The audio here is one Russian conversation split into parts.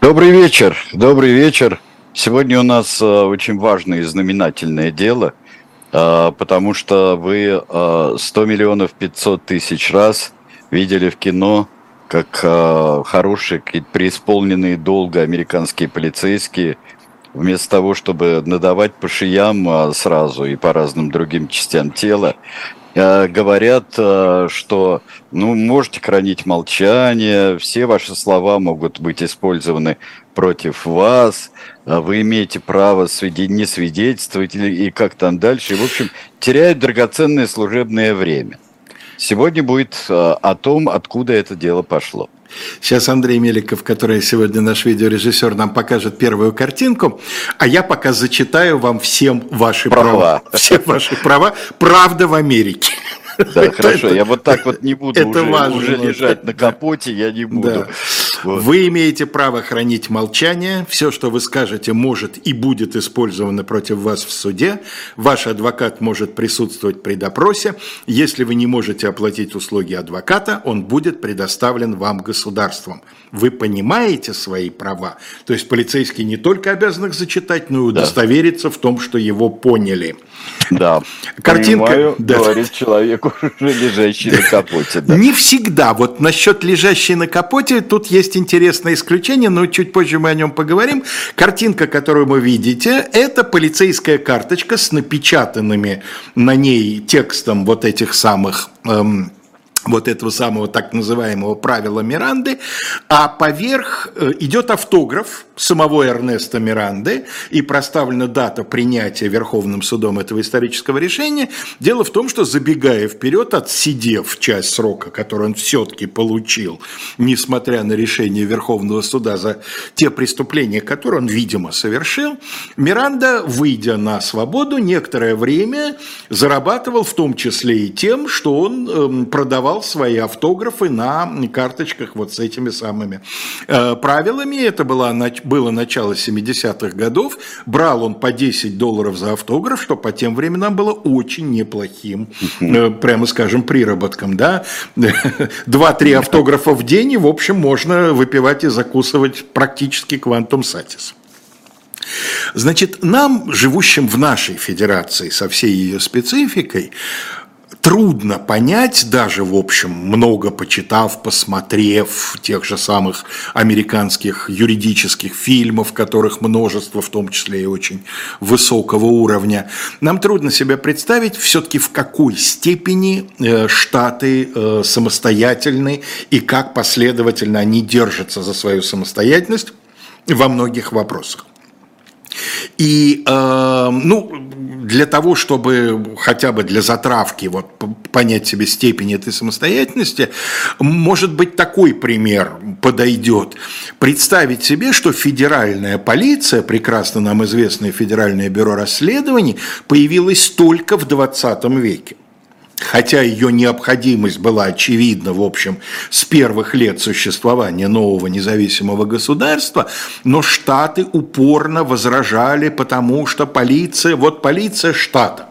Добрый вечер, добрый вечер. Сегодня у нас э, очень важное и знаменательное дело, э, потому что вы э, 100 миллионов 500 тысяч раз видели в кино, как э, хорошие, преисполненные долго американские полицейские, вместо того, чтобы надавать по шиям э, сразу и по разным другим частям тела, Э, говорят, э, что ну, можете хранить молчание, все ваши слова могут быть использованы против вас, э, вы имеете право не свидетельствовать и как там дальше. В общем, теряют драгоценное служебное время. Сегодня будет о том, откуда это дело пошло. Сейчас Андрей Меликов, который сегодня наш видеорежиссер, нам покажет первую картинку, а я пока зачитаю вам всем ваши права. права. Все ваши права. Правда в Америке. Да, хорошо, я вот так вот не буду уже, уже лежать на капоте, я не буду. Вот. Вы имеете право хранить молчание. Все, что вы скажете, может и будет использовано против вас в суде. Ваш адвокат может присутствовать при допросе. Если вы не можете оплатить услуги адвоката, он будет предоставлен вам государством. Вы понимаете свои права? То есть полицейский не только обязан их зачитать, но и удостовериться да. в том, что его поняли. Да, Картинка, понимаю, да. говорит человеку, лежащий на капоте. Да. Не всегда. Вот насчет лежащей на капоте, тут есть интересное исключение, но чуть позже мы о нем поговорим. Картинка, которую вы видите, это полицейская карточка с напечатанными на ней текстом вот этих самых... Эм, вот этого самого так называемого правила Миранды, а поверх э, идет автограф самого Эрнеста Миранды и проставлена дата принятия Верховным судом этого исторического решения. Дело в том, что забегая вперед, отсидев часть срока, который он все-таки получил, несмотря на решение Верховного суда за те преступления, которые он, видимо, совершил, Миранда, выйдя на свободу, некоторое время зарабатывал в том числе и тем, что он эм, продавал давал свои автографы на карточках вот с этими самыми э, правилами. Это было, было начало 70-х годов. Брал он по 10 долларов за автограф, что по тем временам было очень неплохим, э, прямо скажем, приработком. Да? 2-3 автографа в день, и, в общем, можно выпивать и закусывать практически квантум сатис. Значит, нам, живущим в нашей федерации со всей ее спецификой, трудно понять, даже, в общем, много почитав, посмотрев тех же самых американских юридических фильмов, которых множество, в том числе и очень высокого уровня, нам трудно себе представить все-таки в какой степени э, штаты э, самостоятельны и как последовательно они держатся за свою самостоятельность во многих вопросах. И, э, ну, для того, чтобы хотя бы для затравки вот, понять себе степень этой самостоятельности, может быть, такой пример подойдет. Представить себе, что федеральная полиция, прекрасно нам известное Федеральное бюро расследований, появилась только в 20 веке хотя ее необходимость была очевидна, в общем, с первых лет существования нового независимого государства, но штаты упорно возражали, потому что полиция, вот полиция штата.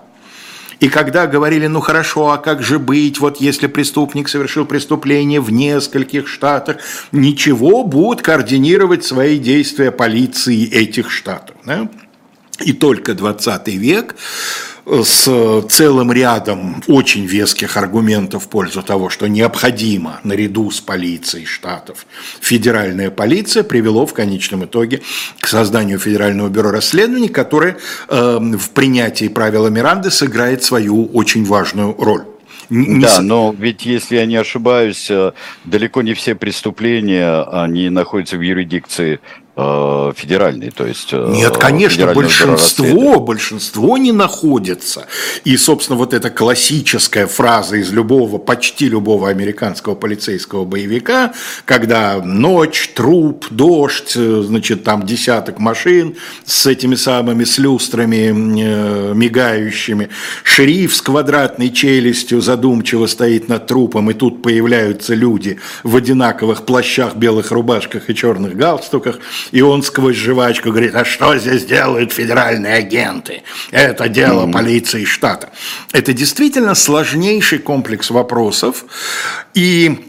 И когда говорили, ну хорошо, а как же быть, вот если преступник совершил преступление в нескольких штатах, ничего, будут координировать свои действия полиции этих штатов. Да? И только 20 век с целым рядом очень веских аргументов в пользу того, что необходимо наряду с полицией штатов федеральная полиция привело в конечном итоге к созданию Федерального бюро расследований, которое э, в принятии правила Миранды сыграет свою очень важную роль. Не... Да, но ведь, если я не ошибаюсь, э, далеко не все преступления, они находятся в юрисдикции Э, федеральный, то есть... Э, Нет, конечно, большинство, большинство не находится. И, собственно, вот эта классическая фраза из любого, почти любого американского полицейского боевика, когда ночь, труп, дождь, э, значит, там десяток машин с этими самыми, с люстрами мигающими, шериф с квадратной челюстью задумчиво стоит над трупом, и тут появляются люди в одинаковых плащах, белых рубашках и черных галстуках, и он сквозь жвачку говорит, а что здесь делают федеральные агенты? Это дело mm-hmm. полиции штата. Это действительно сложнейший комплекс вопросов. И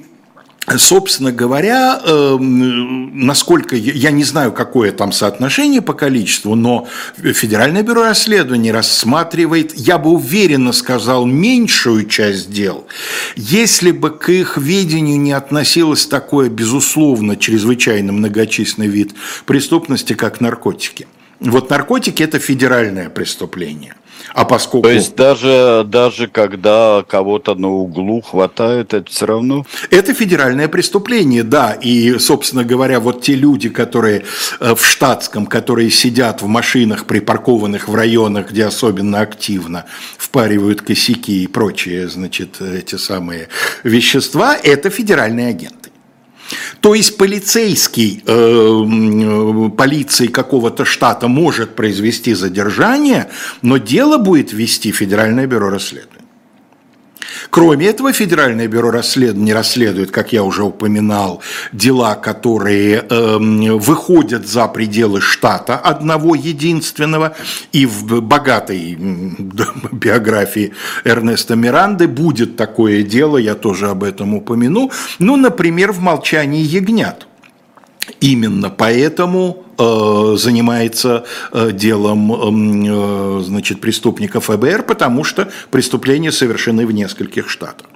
собственно говоря, эм, насколько, я не знаю, какое там соотношение по количеству, но Федеральное бюро расследований рассматривает, я бы уверенно сказал, меньшую часть дел, если бы к их ведению не относилось такое, безусловно, чрезвычайно многочисленный вид преступности, как наркотики. Вот наркотики – это федеральное преступление. А поскольку... То есть даже, даже когда кого-то на углу хватает, это все равно? Это федеральное преступление, да. И, собственно говоря, вот те люди, которые э, в штатском, которые сидят в машинах, припаркованных в районах, где особенно активно впаривают косяки и прочие, значит, эти самые вещества, это федеральные агенты. То есть полицейский, э, полиции какого-то штата может произвести задержание, но дело будет вести Федеральное бюро расследования. Кроме этого, Федеральное бюро расследований расследует, как я уже упоминал, дела, которые э, выходят за пределы штата одного единственного. И в богатой биографии Эрнеста Миранды будет такое дело, я тоже об этом упомяну. Ну, например, в «Молчании ягнят». Именно поэтому занимается э, делом эм, э, значит, преступников ФБР, потому что преступления совершены в нескольких штатах.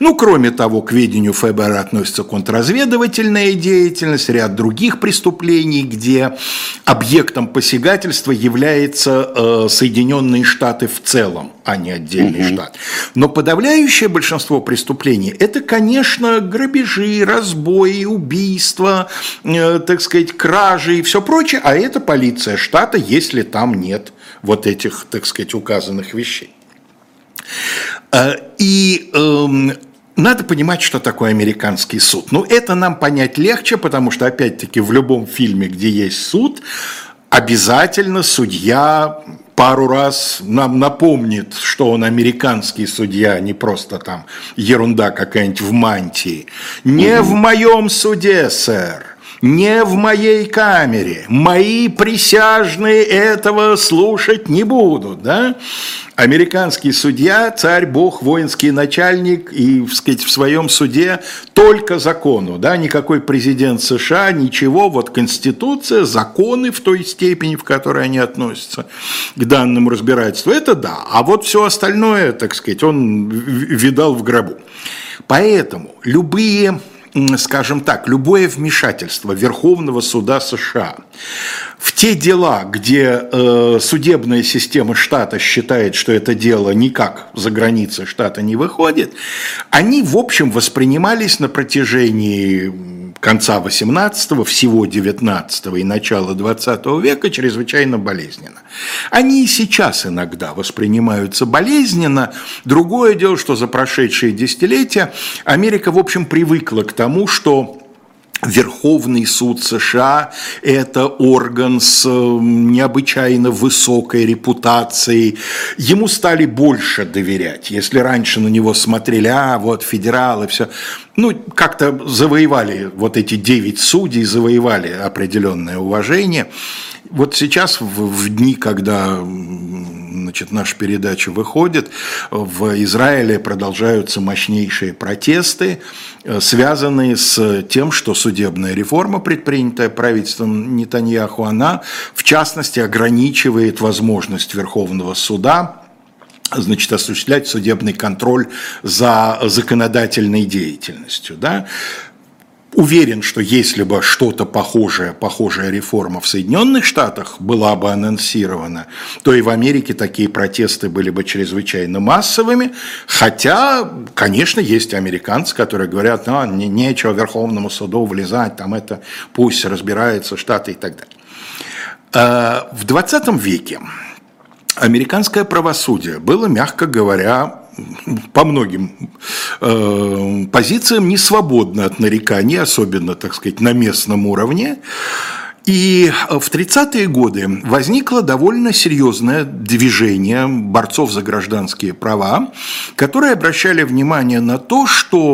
Ну, кроме того, к ведению ФБР относится контрразведывательная деятельность, ряд других преступлений, где объектом посягательства является Соединенные Штаты в целом, а не отдельный угу. штат. Но подавляющее большинство преступлений – это, конечно, грабежи, разбои, убийства, так сказать, кражи и все прочее, а это полиция штата, если там нет вот этих, так сказать, указанных вещей. Э, и эм, надо понимать, что такое американский суд. Ну, это нам понять легче, потому что, опять-таки, в любом фильме, где есть суд, обязательно судья пару раз нам напомнит, что он американский судья, а не просто там ерунда какая-нибудь в мантии. Не в моем суде, сэр не в моей камере, мои присяжные этого слушать не будут, да? Американский судья, царь, бог, воинский начальник и, сказать, в своем суде только закону, да, никакой президент США, ничего, вот Конституция, законы в той степени, в которой они относятся к данному разбирательству, это да, а вот все остальное, так сказать, он видал в гробу. Поэтому любые скажем так, любое вмешательство Верховного суда США в те дела, где э, судебная система штата считает, что это дело никак за границы штата не выходит, они, в общем, воспринимались на протяжении конца 18-го, всего 19 и начала 20 века чрезвычайно болезненно. Они и сейчас иногда воспринимаются болезненно. Другое дело, что за прошедшие десятилетия Америка, в общем, привыкла к тому, что Верховный суд США – это орган с необычайно высокой репутацией. Ему стали больше доверять. Если раньше на него смотрели, а вот федералы, все, ну, как-то завоевали, вот эти девять судей завоевали определенное уважение. Вот сейчас, в, в дни, когда значит, наша передача выходит, в Израиле продолжаются мощнейшие протесты, э, связанные с тем, что судебная реформа, предпринятая правительством Нетаньяху, она, в частности, ограничивает возможность Верховного суда значит, осуществлять судебный контроль за законодательной деятельностью. Да? Уверен, что если бы что-то похожее, похожая реформа в Соединенных Штатах была бы анонсирована, то и в Америке такие протесты были бы чрезвычайно массовыми. Хотя, конечно, есть американцы, которые говорят, ну, не, нечего Верховному суду влезать, там это пусть разбираются Штаты и так далее. А, в 20 веке американское правосудие было, мягко говоря, по многим э, позициям не свободно от нареканий, особенно, так сказать, на местном уровне. И в 30-е годы возникло довольно серьезное движение борцов за гражданские права, которые обращали внимание на то, что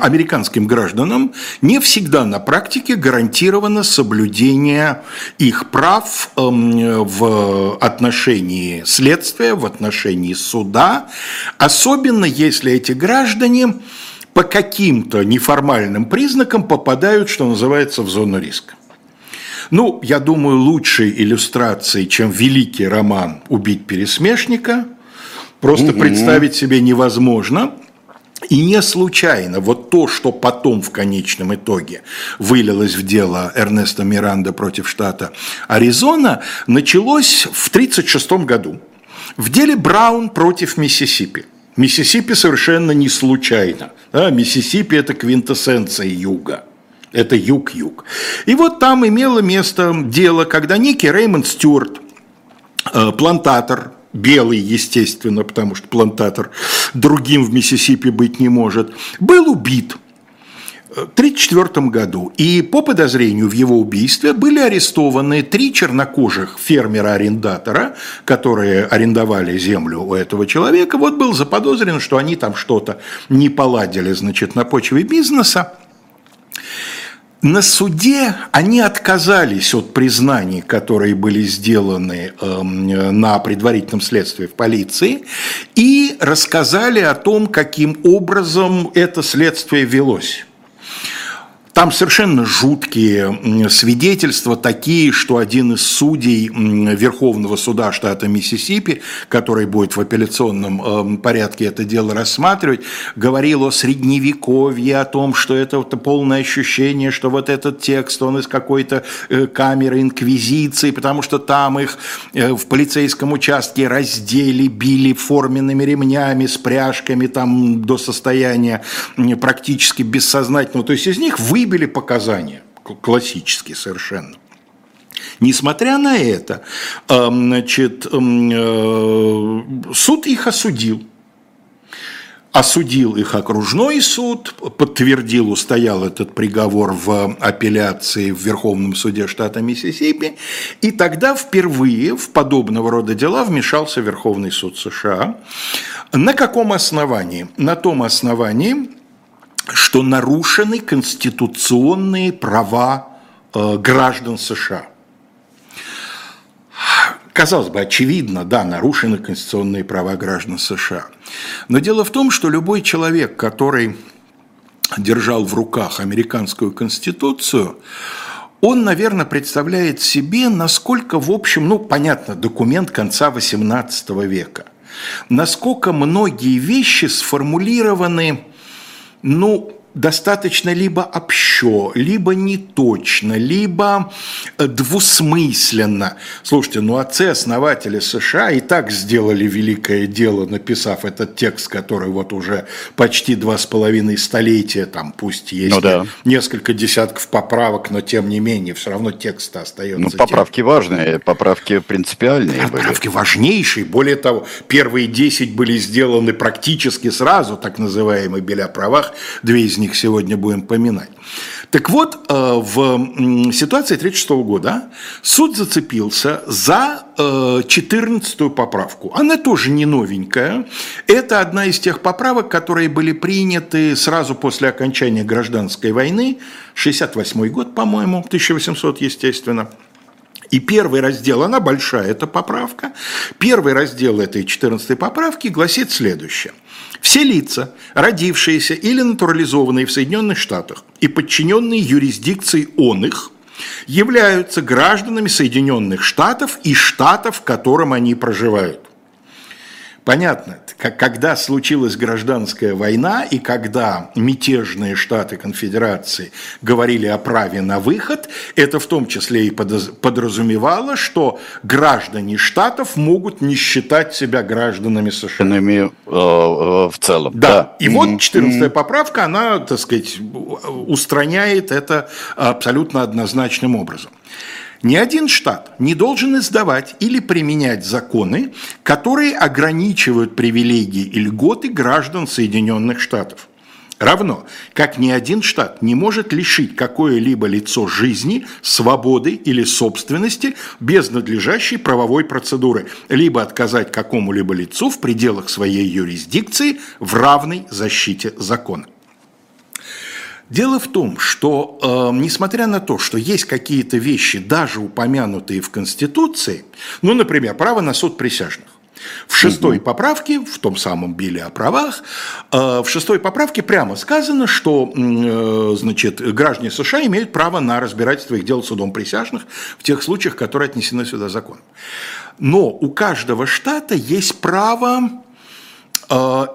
американским гражданам не всегда на практике гарантировано соблюдение их прав эм, в отношении следствия, в отношении суда, особенно если эти граждане по каким-то неформальным признакам попадают, что называется, в зону риска. Ну, я думаю, лучшей иллюстрацией, чем великий роман «Убить пересмешника», просто угу. представить себе невозможно. И не случайно вот то, что потом в конечном итоге вылилось в дело Эрнеста Миранда против штата Аризона, началось в 1936 году в деле Браун против Миссисипи. Миссисипи совершенно не случайно. Да? Миссисипи – это квинтэссенция юга. Это юг-юг. И вот там имело место дело, когда некий Реймонд Стюарт, э, плантатор, белый, естественно, потому что плантатор другим в Миссисипи быть не может, был убит в 1934 году. И по подозрению в его убийстве были арестованы три чернокожих фермера-арендатора, которые арендовали землю у этого человека. Вот был заподозрен, что они там что-то не поладили, значит, на почве бизнеса. На суде они отказались от признаний, которые были сделаны эм, на предварительном следствии в полиции, и рассказали о том, каким образом это следствие велось. Там совершенно жуткие свидетельства, такие, что один из судей Верховного суда штата Миссисипи, который будет в апелляционном эм, порядке это дело рассматривать, говорил о средневековье, о том, что это, это полное ощущение, что вот этот текст, он из какой-то э, камеры инквизиции, потому что там их э, в полицейском участке раздели, били форменными ремнями с пряжками там до состояния практически бессознательного. То есть из них вы выбили показания, классические совершенно. Несмотря на это, эм, значит, эм, э, суд их осудил. Осудил их окружной суд, подтвердил, устоял этот приговор в апелляции в Верховном суде штата Миссисипи, и тогда впервые в подобного рода дела вмешался Верховный суд США. На каком основании? На том основании, что нарушены конституционные права э, граждан США. Казалось бы, очевидно, да, нарушены конституционные права граждан США. Но дело в том, что любой человек, который держал в руках американскую конституцию, он, наверное, представляет себе, насколько, в общем, ну, понятно, документ конца XVIII века, насколько многие вещи сформулированы ну, достаточно либо общо, либо неточно, либо э, двусмысленно. Слушайте, ну отцы-основатели США и так сделали великое дело, написав этот текст, который вот уже почти два с половиной столетия, там пусть есть ну, да. несколько десятков поправок, но тем не менее, все равно текст остается. Ну, поправки тем. важные, поправки принципиальные Поправки были. важнейшие. Более того, первые десять были сделаны практически сразу, так называемые «Беля правах», две из них сегодня будем поминать. Так вот, э, в ситуации 1936 года суд зацепился за 14-ю э, поправку. Она тоже не новенькая. Это одна из тех поправок, которые были приняты сразу после окончания гражданской войны, 68 год, по-моему, 1800, естественно. И первый раздел, она большая, это поправка. Первый раздел этой 14 поправки гласит следующее. Все лица, родившиеся или натурализованные в Соединенных Штатах и подчиненные юрисдикции он их, являются гражданами Соединенных Штатов и штатов, в котором они проживают. Понятно, когда случилась гражданская война и когда мятежные штаты конфедерации говорили о праве на выход, это в том числе и подразумевало, что граждане штатов могут не считать себя гражданами США. Э, в целом. Да. да. И mm-hmm. вот 14-я поправка, она, так сказать, устраняет это абсолютно однозначным образом. Ни один штат не должен издавать или применять законы, которые ограничивают привилегии и льготы граждан Соединенных Штатов. Равно, как ни один штат не может лишить какое-либо лицо жизни, свободы или собственности без надлежащей правовой процедуры, либо отказать какому-либо лицу в пределах своей юрисдикции в равной защите закона. Дело в том, что э, несмотря на то, что есть какие-то вещи, даже упомянутые в Конституции, ну, например, право на суд присяжных, В шестой угу. поправке, в том самом Биле о правах, э, в шестой поправке прямо сказано, что э, значит, граждане США имеют право на разбирательство их дел судом присяжных в тех случаях, которые отнесены сюда законом. Но у каждого штата есть право э,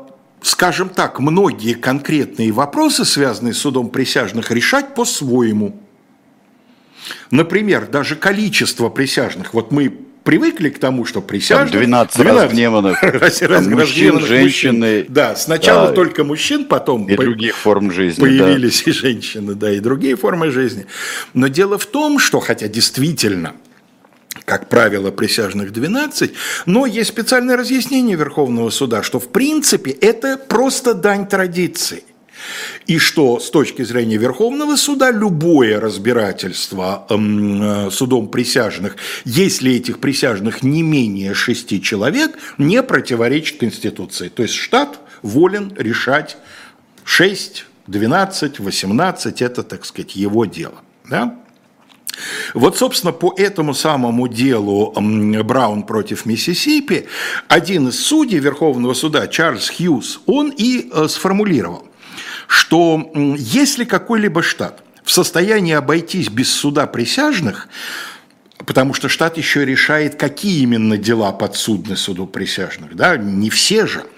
скажем так, многие конкретные вопросы, связанные с судом присяжных, решать по-своему. Например, даже количество присяжных. Вот мы привыкли к тому, что присяжных... Там 12, 12 разгневанных. мужчин, женщины. Да, сначала да, только мужчин, потом... И по... других форм жизни. Появились да. и женщины, да, и другие формы жизни. Но дело в том, что, хотя действительно как правило, присяжных 12, но есть специальное разъяснение Верховного суда, что в принципе это просто дань традиции. И что с точки зрения Верховного суда любое разбирательство э, судом присяжных, если этих присяжных не менее шести человек, не противоречит Конституции. То есть штат волен решать 6, 12, 18, это, так сказать, его дело. Да? Вот, собственно, по этому самому делу Браун против Миссисипи один из судей Верховного суда, Чарльз Хьюз, он и э, сформулировал, что если какой-либо штат в состоянии обойтись без суда присяжных, потому что штат еще решает, какие именно дела подсудны суду присяжных, да, не все же –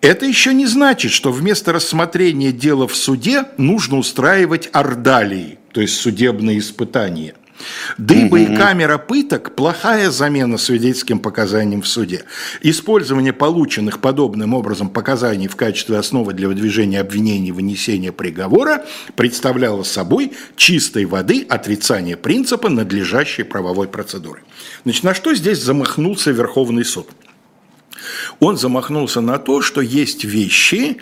это еще не значит, что вместо рассмотрения дела в суде нужно устраивать ордалии, то есть судебные испытания. Дыба и камера пыток – плохая замена свидетельским показаниям в суде. Использование полученных подобным образом показаний в качестве основы для выдвижения обвинений и вынесения приговора представляло собой чистой воды отрицание принципа надлежащей правовой процедуры. Значит, на что здесь замахнулся Верховный суд? Он замахнулся на то, что есть вещи,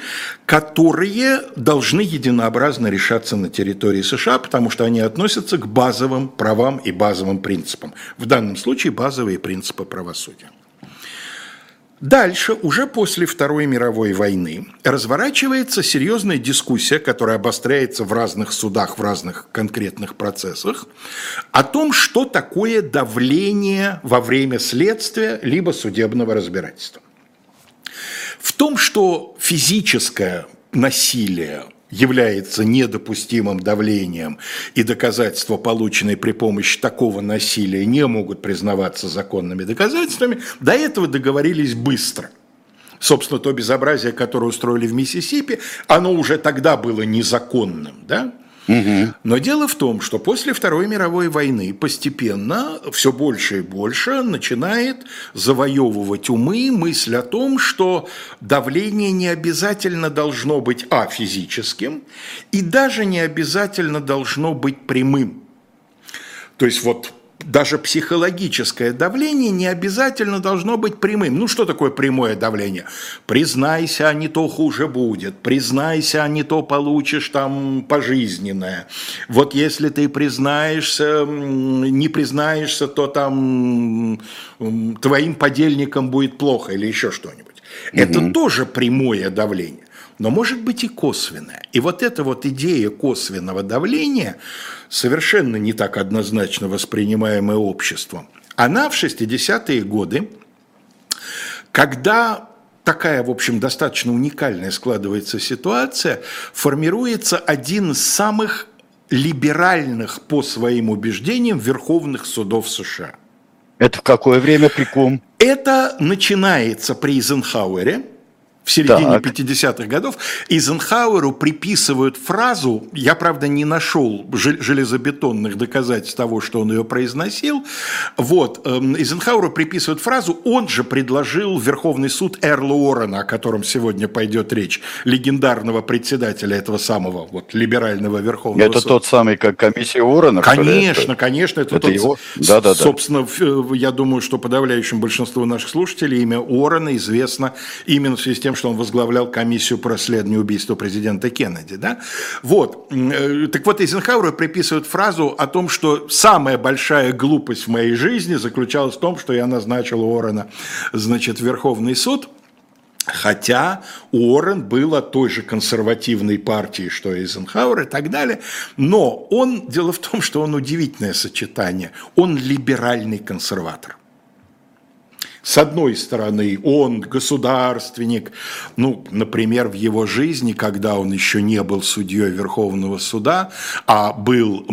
которые должны единообразно решаться на территории США, потому что они относятся к базовым правам и базовым принципам. В данном случае базовые принципы правосудия. Дальше, уже после Второй мировой войны, разворачивается серьезная дискуссия, которая обостряется в разных судах, в разных конкретных процессах, о том, что такое давление во время следствия либо судебного разбирательства. В том, что физическое насилие является недопустимым давлением, и доказательства, полученные при помощи такого насилия, не могут признаваться законными доказательствами, до этого договорились быстро. Собственно, то безобразие, которое устроили в Миссисипи, оно уже тогда было незаконным, да? Но дело в том, что после Второй мировой войны постепенно все больше и больше начинает завоевывать умы мысль о том, что давление не обязательно должно быть а физическим и даже не обязательно должно быть прямым. То есть вот даже психологическое давление не обязательно должно быть прямым. Ну, что такое прямое давление? Признайся, а не то хуже будет. Признайся, а не то получишь там пожизненное. Вот если ты признаешься, не признаешься, то там твоим подельникам будет плохо или еще что-нибудь. Угу. Это тоже прямое давление но может быть и косвенное. И вот эта вот идея косвенного давления, совершенно не так однозначно воспринимаемая обществом, она в 60-е годы, когда такая, в общем, достаточно уникальная складывается ситуация, формируется один из самых либеральных по своим убеждениям верховных судов США. Это в какое время при ком? Это начинается при Эйзенхауэре – в середине 50-х годов, Эйзенхауэру приписывают фразу, я, правда, не нашел железобетонных доказательств того, что он ее произносил, вот, эм, Эйзенхауэру приписывают фразу, он же предложил Верховный суд Эрла Уоррена, о котором сегодня пойдет речь, легендарного председателя этого самого вот, либерального Верховного это суда. Это тот самый, как комиссия Уоррена? Конечно, конечно, это, это тот, его? Да, да, да. Собственно, я думаю, что подавляющему большинству наших слушателей имя Уоррена известно именно в связи с тем, что он возглавлял комиссию по расследованию убийства президента Кеннеди. Да? Вот. Э, так вот, Эйзенхауэру приписывают фразу о том, что самая большая глупость в моей жизни заключалась в том, что я назначил Уоррена значит, в Верховный суд, Хотя Уоррен был от той же консервативной партии, что Эйзенхауэр и так далее. Но он, дело в том, что он удивительное сочетание. Он либеральный консерватор. С одной стороны, он государственник, ну, например, в его жизни, когда он еще не был судьей Верховного суда, а был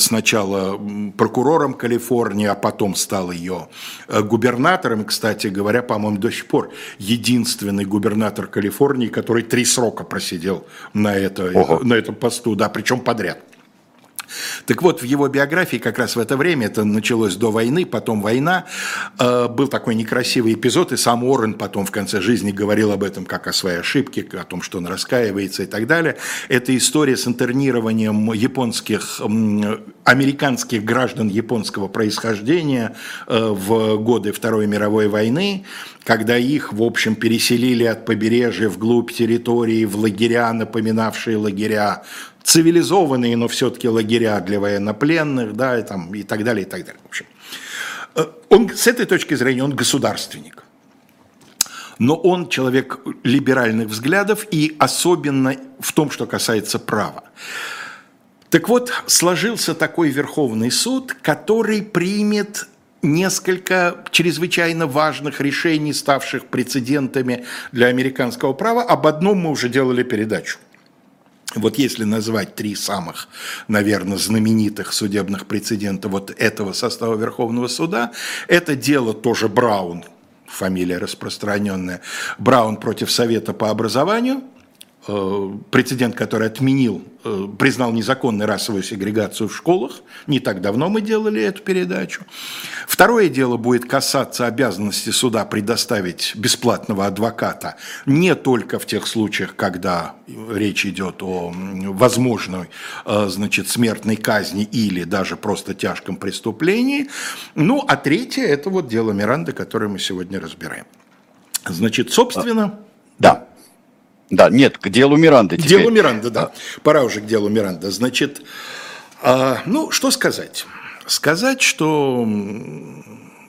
сначала прокурором Калифорнии, а потом стал ее э, губернатором, кстати говоря, по-моему, до сих пор единственный губернатор Калифорнии, который три срока просидел на, это, на этом посту, да, причем подряд. Так вот, в его биографии как раз в это время, это началось до войны, потом война, э, был такой некрасивый эпизод, и сам Уоррен потом в конце жизни говорил об этом как о своей ошибке, о том, что он раскаивается и так далее. Это история с интернированием японских, американских граждан японского происхождения э, в годы Второй мировой войны, когда их, в общем, переселили от побережья вглубь территории в лагеря, напоминавшие лагеря цивилизованные, но все-таки лагеря для военнопленных, да, и, там, и так далее, и так далее. В общем, э, он, с этой точки зрения он государственник. Но он человек либеральных взглядов и особенно в том, что касается права. Так вот, сложился такой Верховный суд, который примет несколько чрезвычайно важных решений, ставших прецедентами для американского права. Об одном мы уже делали передачу. Вот если назвать три самых, наверное, знаменитых судебных прецедента вот этого состава Верховного суда, это дело тоже Браун, фамилия распространенная, Браун против Совета по образованию – прецедент, который отменил, э, признал незаконной расовую сегрегацию в школах. Не так давно мы делали эту передачу. Второе дело будет касаться обязанности суда предоставить бесплатного адвоката не только в тех случаях, когда речь идет о возможной э, значит, смертной казни или даже просто тяжком преступлении. Ну, а третье – это вот дело Миранды, которое мы сегодня разбираем. Значит, собственно… Да. Да, нет, к делу Миранды. К делу Миранды, да. Пора уже к делу Миранды. Значит, а, ну, что сказать? Сказать, что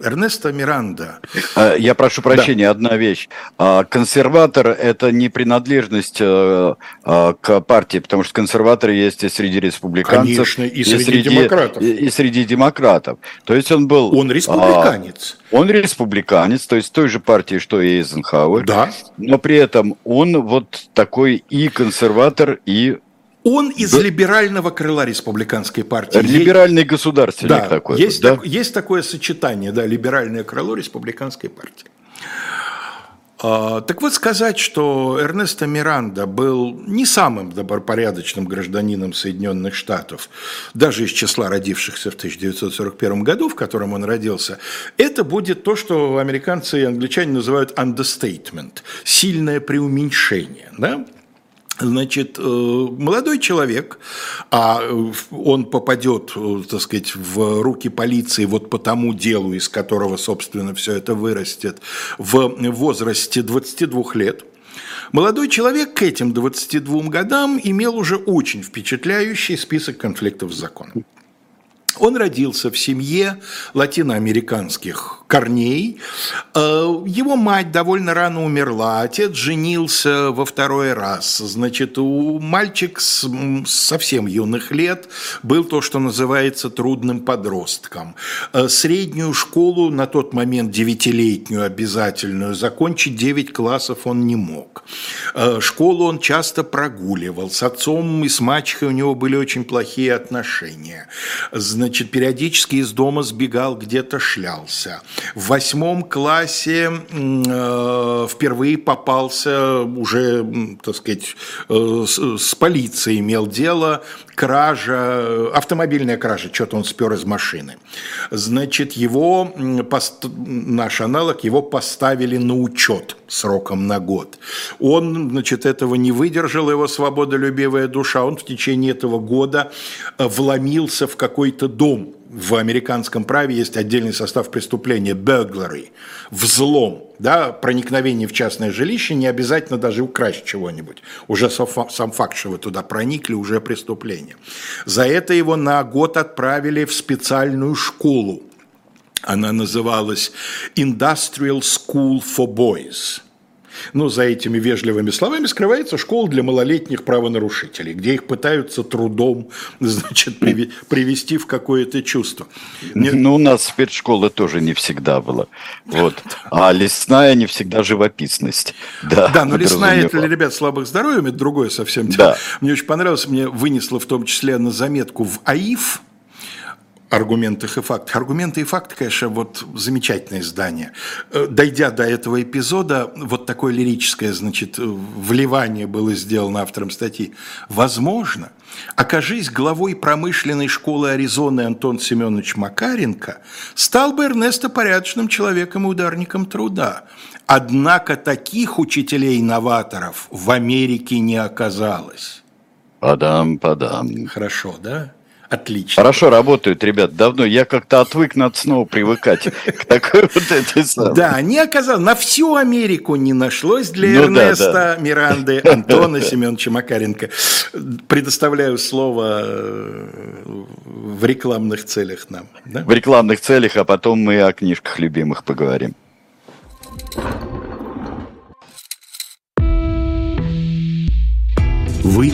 Эрнесто Миранда. А, я прошу прощения, да. одна вещь. А, консерватор – это не принадлежность э, а, к партии, потому что консерваторы есть и среди республиканцев. Конечно, и среди, и среди демократов. И, и среди демократов. То есть он был… Он республиканец. Он республиканец, то есть той же партии, что и Эйзенхауэр. Да. Но при этом он вот такой и консерватор, и он из да. либерального крыла республиканской партии. Либеральный государственник да, такой. Есть, да? так, есть такое сочетание, да, либеральное крыло республиканской партии. А, так вот сказать, что Эрнесто Миранда был не самым добропорядочным гражданином Соединенных Штатов, даже из числа родившихся в 1941 году, в котором он родился, это будет то, что американцы и англичане называют understatement, сильное преуменьшение. Да? Значит, э, молодой человек, а э, он попадет, э, так сказать, в руки полиции вот по тому делу, из которого, собственно, все это вырастет, в возрасте 22 лет. Молодой человек к этим 22 годам имел уже очень впечатляющий список конфликтов с законом. Он родился в семье латиноамериканских корней. Э, его мать довольно рано умерла, отец женился во второй раз. Значит, у мальчик с совсем юных лет был то, что называется трудным подростком. Э, среднюю школу, на тот момент девятилетнюю обязательную, закончить 9 классов он не мог. Э, школу он часто прогуливал. С отцом и с мачехой у него были очень плохие отношения. Периодически из дома сбегал, где-то шлялся. В восьмом классе э, впервые попался уже, так сказать, э, с, с полицией имел дело, кража, автомобильная кража, что-то он спер из машины. Значит, его, пост, наш аналог, его поставили на учет сроком на год. Он, значит, этого не выдержал, его свободолюбивая душа, он в течение этого года э, вломился в какой-то дом в американском праве есть отдельный состав преступления – burglary, взлом, да, проникновение в частное жилище, не обязательно даже украсть чего-нибудь. Уже сам факт, что вы туда проникли, уже преступление. За это его на год отправили в специальную школу. Она называлась Industrial School for Boys – Ну, за этими вежливыми словами скрывается школа для малолетних правонарушителей, где их пытаются трудом, значит, привести в какое-то чувство. Мне... Ну, у нас спецшкола тоже не всегда была. Вот. А лесная не всегда живописность. Да, да но лесная это для ребят слабых здоровьем, это другое совсем дело. Да. Мне очень понравилось, мне вынесло в том числе на заметку в АИФ, аргументах и фактах. Аргументы и факты, конечно, вот замечательное издание. Э, дойдя до этого эпизода, вот такое лирическое, значит, вливание было сделано автором статьи. Возможно, окажись главой промышленной школы Аризоны Антон Семенович Макаренко, стал бы Эрнесто порядочным человеком и ударником труда. Однако таких учителей-новаторов в Америке не оказалось. Падам-падам. Хорошо, да? Отлично. Хорошо работают, ребят. Давно я как-то отвык, надо снова привыкать к такой вот этой самой. Да, не оказалось, на всю Америку не нашлось для ну, Эрнеста, да, да. Миранды, Антона Семеновича Макаренко. Предоставляю слово э, в рекламных целях нам. Да? В рекламных целях, а потом мы о книжках любимых поговорим. Вы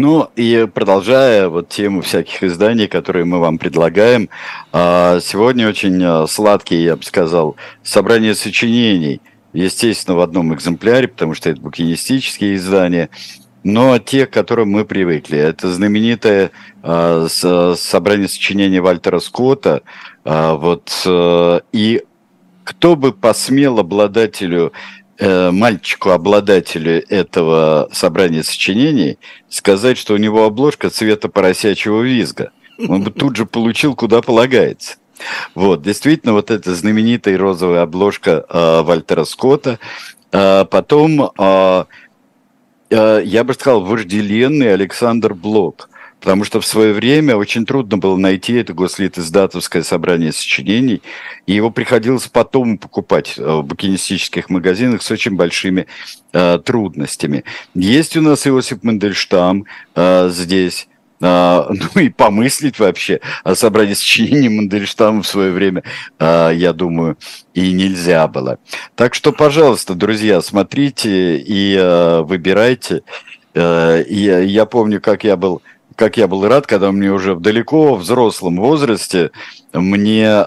Ну и продолжая вот тему всяких изданий, которые мы вам предлагаем, а, сегодня очень а, сладкий, я бы сказал, собрание сочинений, естественно, в одном экземпляре, потому что это букинистические издания, но те, к которым мы привыкли. Это знаменитое а, собрание сочинений Вальтера Скотта, вот, и кто бы посмел обладателю Э, мальчику-обладателю этого собрания сочинений сказать, что у него обложка цвета поросячьего визга. Он бы тут же получил, куда полагается. Вот, действительно, вот эта знаменитая розовая обложка э, Вальтера Скотта. Э, потом, э, э, я бы сказал, вожделенный Александр Блок – потому что в свое время очень трудно было найти это гослит-издатовское собрание сочинений, и его приходилось потом покупать э, в букинистических магазинах с очень большими э, трудностями. Есть у нас Иосиф Мандельштам э, здесь, а, ну и помыслить вообще о собрании сочинений Мандельштама в свое время, а, я думаю, и нельзя было. Так что, пожалуйста, друзья, смотрите и а, выбирайте. И я помню, как я был как я был рад, когда мне уже в далеко взрослом возрасте мне э,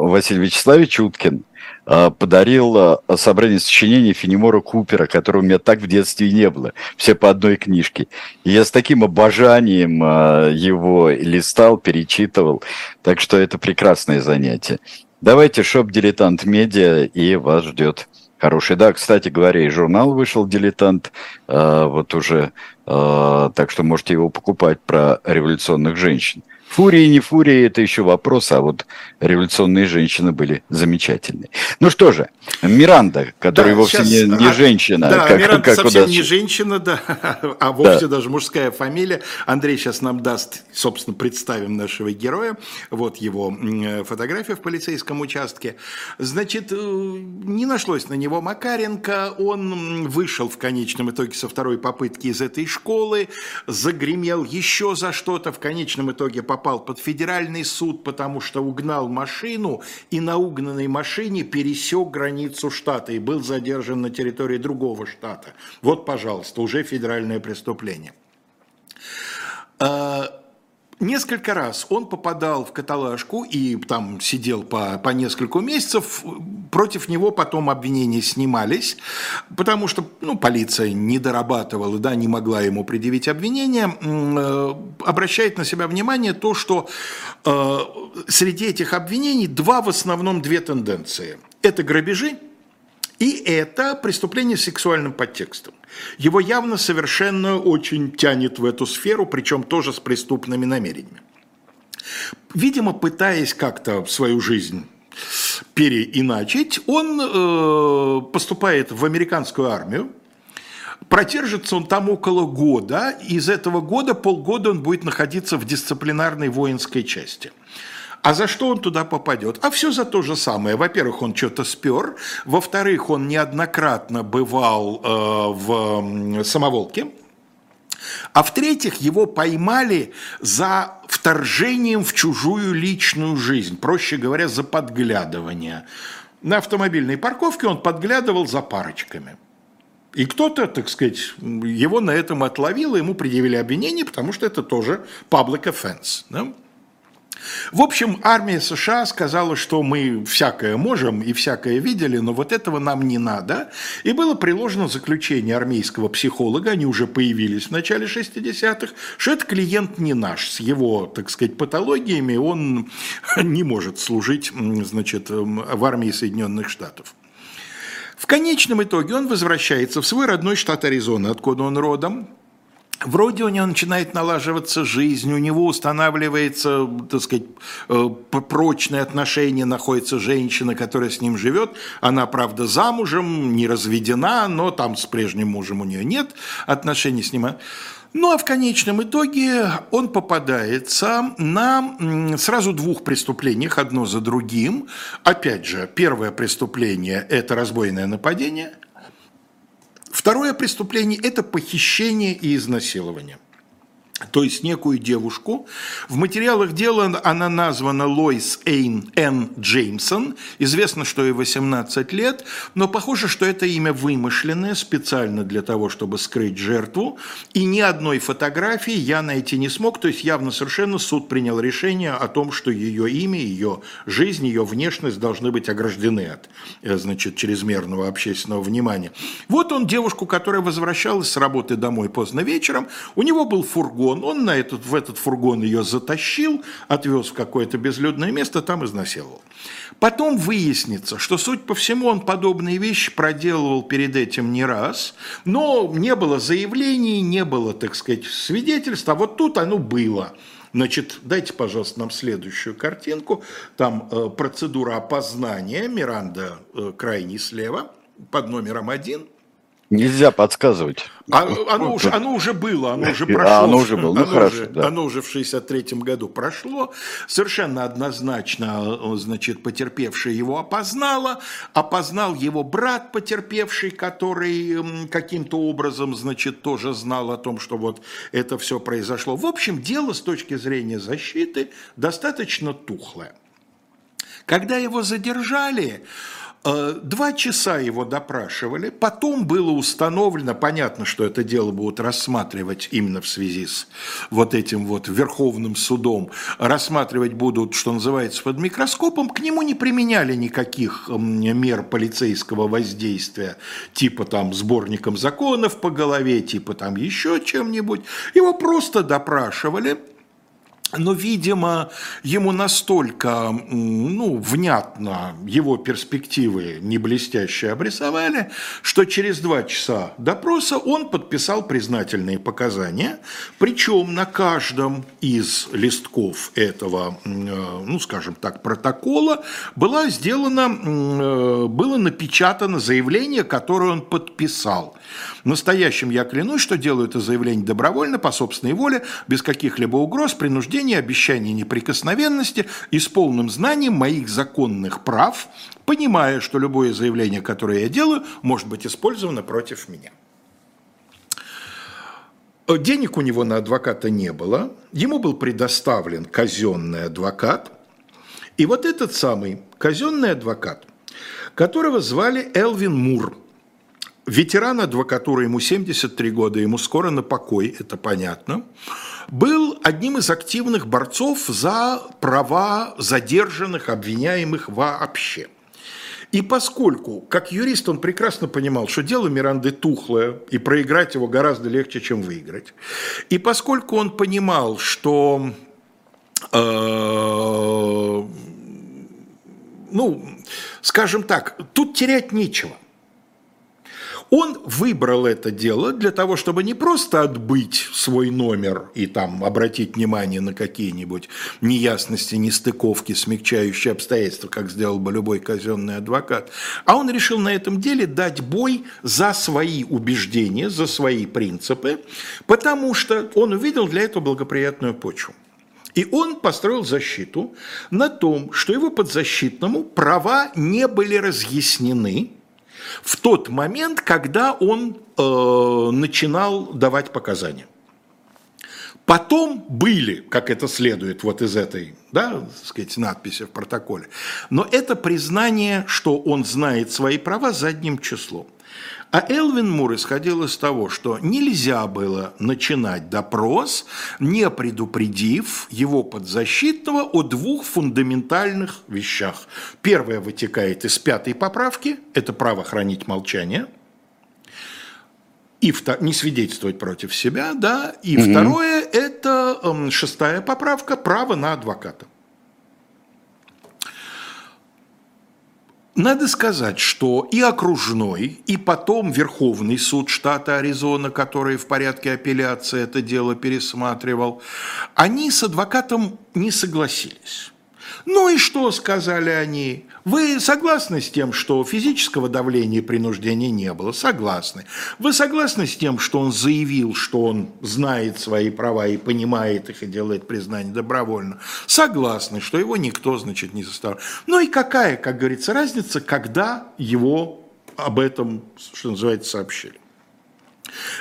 Василий Вячеславович Уткин э, подарил э, собрание сочинений Фенемора Купера, которого у меня так в детстве не было. Все по одной книжке. И я с таким обожанием его листал, перечитывал. Так что это прекрасное занятие. Давайте шоп «Дилетант Медиа» и вас ждет хороший. Да, кстати говоря, и журнал вышел «Дилетант», э, вот уже, э, так что можете его покупать про революционных женщин. Фурии, не фурии, это еще вопрос, а вот революционные женщины были замечательные. Ну что же, Миранда, которая да, вовсе сейчас, не, не а, женщина. Да, как, Миранда как совсем не женщина, да, а вовсе да. даже мужская фамилия. Андрей сейчас нам даст, собственно, представим нашего героя. Вот его фотография в полицейском участке. Значит, э, не нашлось на него Макаренко, он вышел в конечном итоге со второй попытки из этой школы, загремел еще за что-то, в конечном итоге попал попал под федеральный суд, потому что угнал машину и на угнанной машине пересек границу штата и был задержан на территории другого штата. Вот, пожалуйста, уже федеральное преступление. Несколько раз он попадал в каталажку и там сидел по, по несколько месяцев. Против него потом обвинения снимались, потому что ну, полиция не дорабатывала, да, не могла ему предъявить обвинения. Э, обращает на себя внимание то, что э, среди этих обвинений два в основном две тенденции. Это грабежи и это преступление с сексуальным подтекстом. Его явно совершенно очень тянет в эту сферу, причем тоже с преступными намерениями. Видимо, пытаясь как-то свою жизнь переиначить, он э, поступает в американскую армию, Продержится он там около года, из этого года полгода он будет находиться в дисциплинарной воинской части. А за что он туда попадет? А все за то же самое. Во-первых, он что-то спер. Во-вторых, он неоднократно бывал э, в самоволке. А в-третьих, его поймали за вторжением в чужую личную жизнь, проще говоря, за подглядывание. На автомобильной парковке он подглядывал за парочками. И кто-то, так сказать, его на этом отловил, ему предъявили обвинение, потому что это тоже public offense. Да? В общем, армия США сказала, что мы всякое можем и всякое видели, но вот этого нам не надо. И было приложено заключение армейского психолога, они уже появились в начале 60-х, что этот клиент не наш, с его, так сказать, патологиями он не может служить, значит, в армии Соединенных Штатов. В конечном итоге он возвращается в свой родной штат Аризона, откуда он родом, Вроде у него начинает налаживаться жизнь, у него устанавливается, так сказать, э, прочные отношения, находится женщина, которая с ним живет. Она, правда, замужем, не разведена, но там с прежним мужем у нее нет отношений с ним. Ну а в конечном итоге он попадается на сразу двух преступлениях, одно за другим. Опять же, первое преступление – это разбойное нападение – Второе преступление – это похищение и изнасилование – то есть некую девушку. В материалах дела она названа Лойс Эйн Н. Джеймсон. Известно, что ей 18 лет, но похоже, что это имя вымышленное специально для того, чтобы скрыть жертву. И ни одной фотографии я найти не смог. То есть явно совершенно суд принял решение о том, что ее имя, ее жизнь, ее внешность должны быть ограждены от э, значит, чрезмерного общественного внимания. Вот он девушку, которая возвращалась с работы домой поздно вечером. У него был фургон фургон. Он на этот, в этот фургон ее затащил, отвез в какое-то безлюдное место, там изнасиловал. Потом выяснится, что, суть по всему, он подобные вещи проделывал перед этим не раз, но не было заявлений, не было, так сказать, свидетельств, а вот тут оно было. Значит, дайте, пожалуйста, нам следующую картинку. Там э, процедура опознания, Миранда э, крайне слева, под номером один – Нельзя подсказывать. А, оно, уже, оно уже было, оно уже прошло. А, оно уже было, ну оно хорошо. Уже, да. Оно уже в 63-м году прошло. Совершенно однозначно, значит, потерпевшая его опознала. Опознал его брат потерпевший, который каким-то образом, значит, тоже знал о том, что вот это все произошло. В общем, дело с точки зрения защиты достаточно тухлое. Когда его задержали, два часа его допрашивали, потом было установлено, понятно, что это дело будут рассматривать именно в связи с вот этим вот Верховным судом, рассматривать будут, что называется, под микроскопом, к нему не применяли никаких мер полицейского воздействия, типа там сборником законов по голове, типа там еще чем-нибудь. Его просто допрашивали, но, видимо, ему настолько ну, внятно его перспективы не блестящие обрисовали, что через два часа допроса он подписал признательные показания, причем на каждом из листков этого, э, ну, скажем так, протокола была сделана, э, было напечатано заявление, которое он подписал. Настоящим я клянусь, что делаю это заявление добровольно, по собственной воле, без каких-либо угроз, принуждения, обещаний неприкосновенности и с полным знанием моих законных прав, понимая, что любое заявление, которое я делаю, может быть использовано против меня. Денег у него на адвоката не было, ему был предоставлен казенный адвокат. И вот этот самый казенный адвокат, которого звали Элвин Мур, ветеран адвокатуры, ему 73 года, ему скоро на покой, это понятно, был одним из активных борцов за права задержанных, обвиняемых вообще – и поскольку, как юрист, он прекрасно понимал, что дело Миранды тухлое, и проиграть его гораздо легче, чем выиграть, и поскольку он понимал, что э, ну, скажем так, тут терять нечего – он выбрал это дело для того, чтобы не просто отбыть свой номер и там обратить внимание на какие-нибудь неясности, нестыковки, смягчающие обстоятельства, как сделал бы любой казенный адвокат, а он решил на этом деле дать бой за свои убеждения, за свои принципы, потому что он увидел для этого благоприятную почву. И он построил защиту на том, что его подзащитному права не были разъяснены, в тот момент, когда он э, начинал давать показания. Потом были, как это следует вот из этой, да, так сказать, надписи в протоколе, но это признание, что он знает свои права задним числом. А Элвин Мур исходил из того, что нельзя было начинать допрос, не предупредив его подзащитного о двух фундаментальных вещах. Первое вытекает из пятой поправки, это право хранить молчание – и не свидетельствовать против себя, да, и угу. второе – это эм, шестая поправка – право на адвоката. Надо сказать, что и окружной, и потом Верховный суд штата Аризона, который в порядке апелляции это дело пересматривал, они с адвокатом не согласились. Ну и что сказали они? Вы согласны с тем, что физического давления и принуждения не было? Согласны. Вы согласны с тем, что он заявил, что он знает свои права и понимает их и делает признание добровольно? Согласны, что его никто, значит, не заставлял. Ну и какая, как говорится, разница, когда его об этом, что называется, сообщили?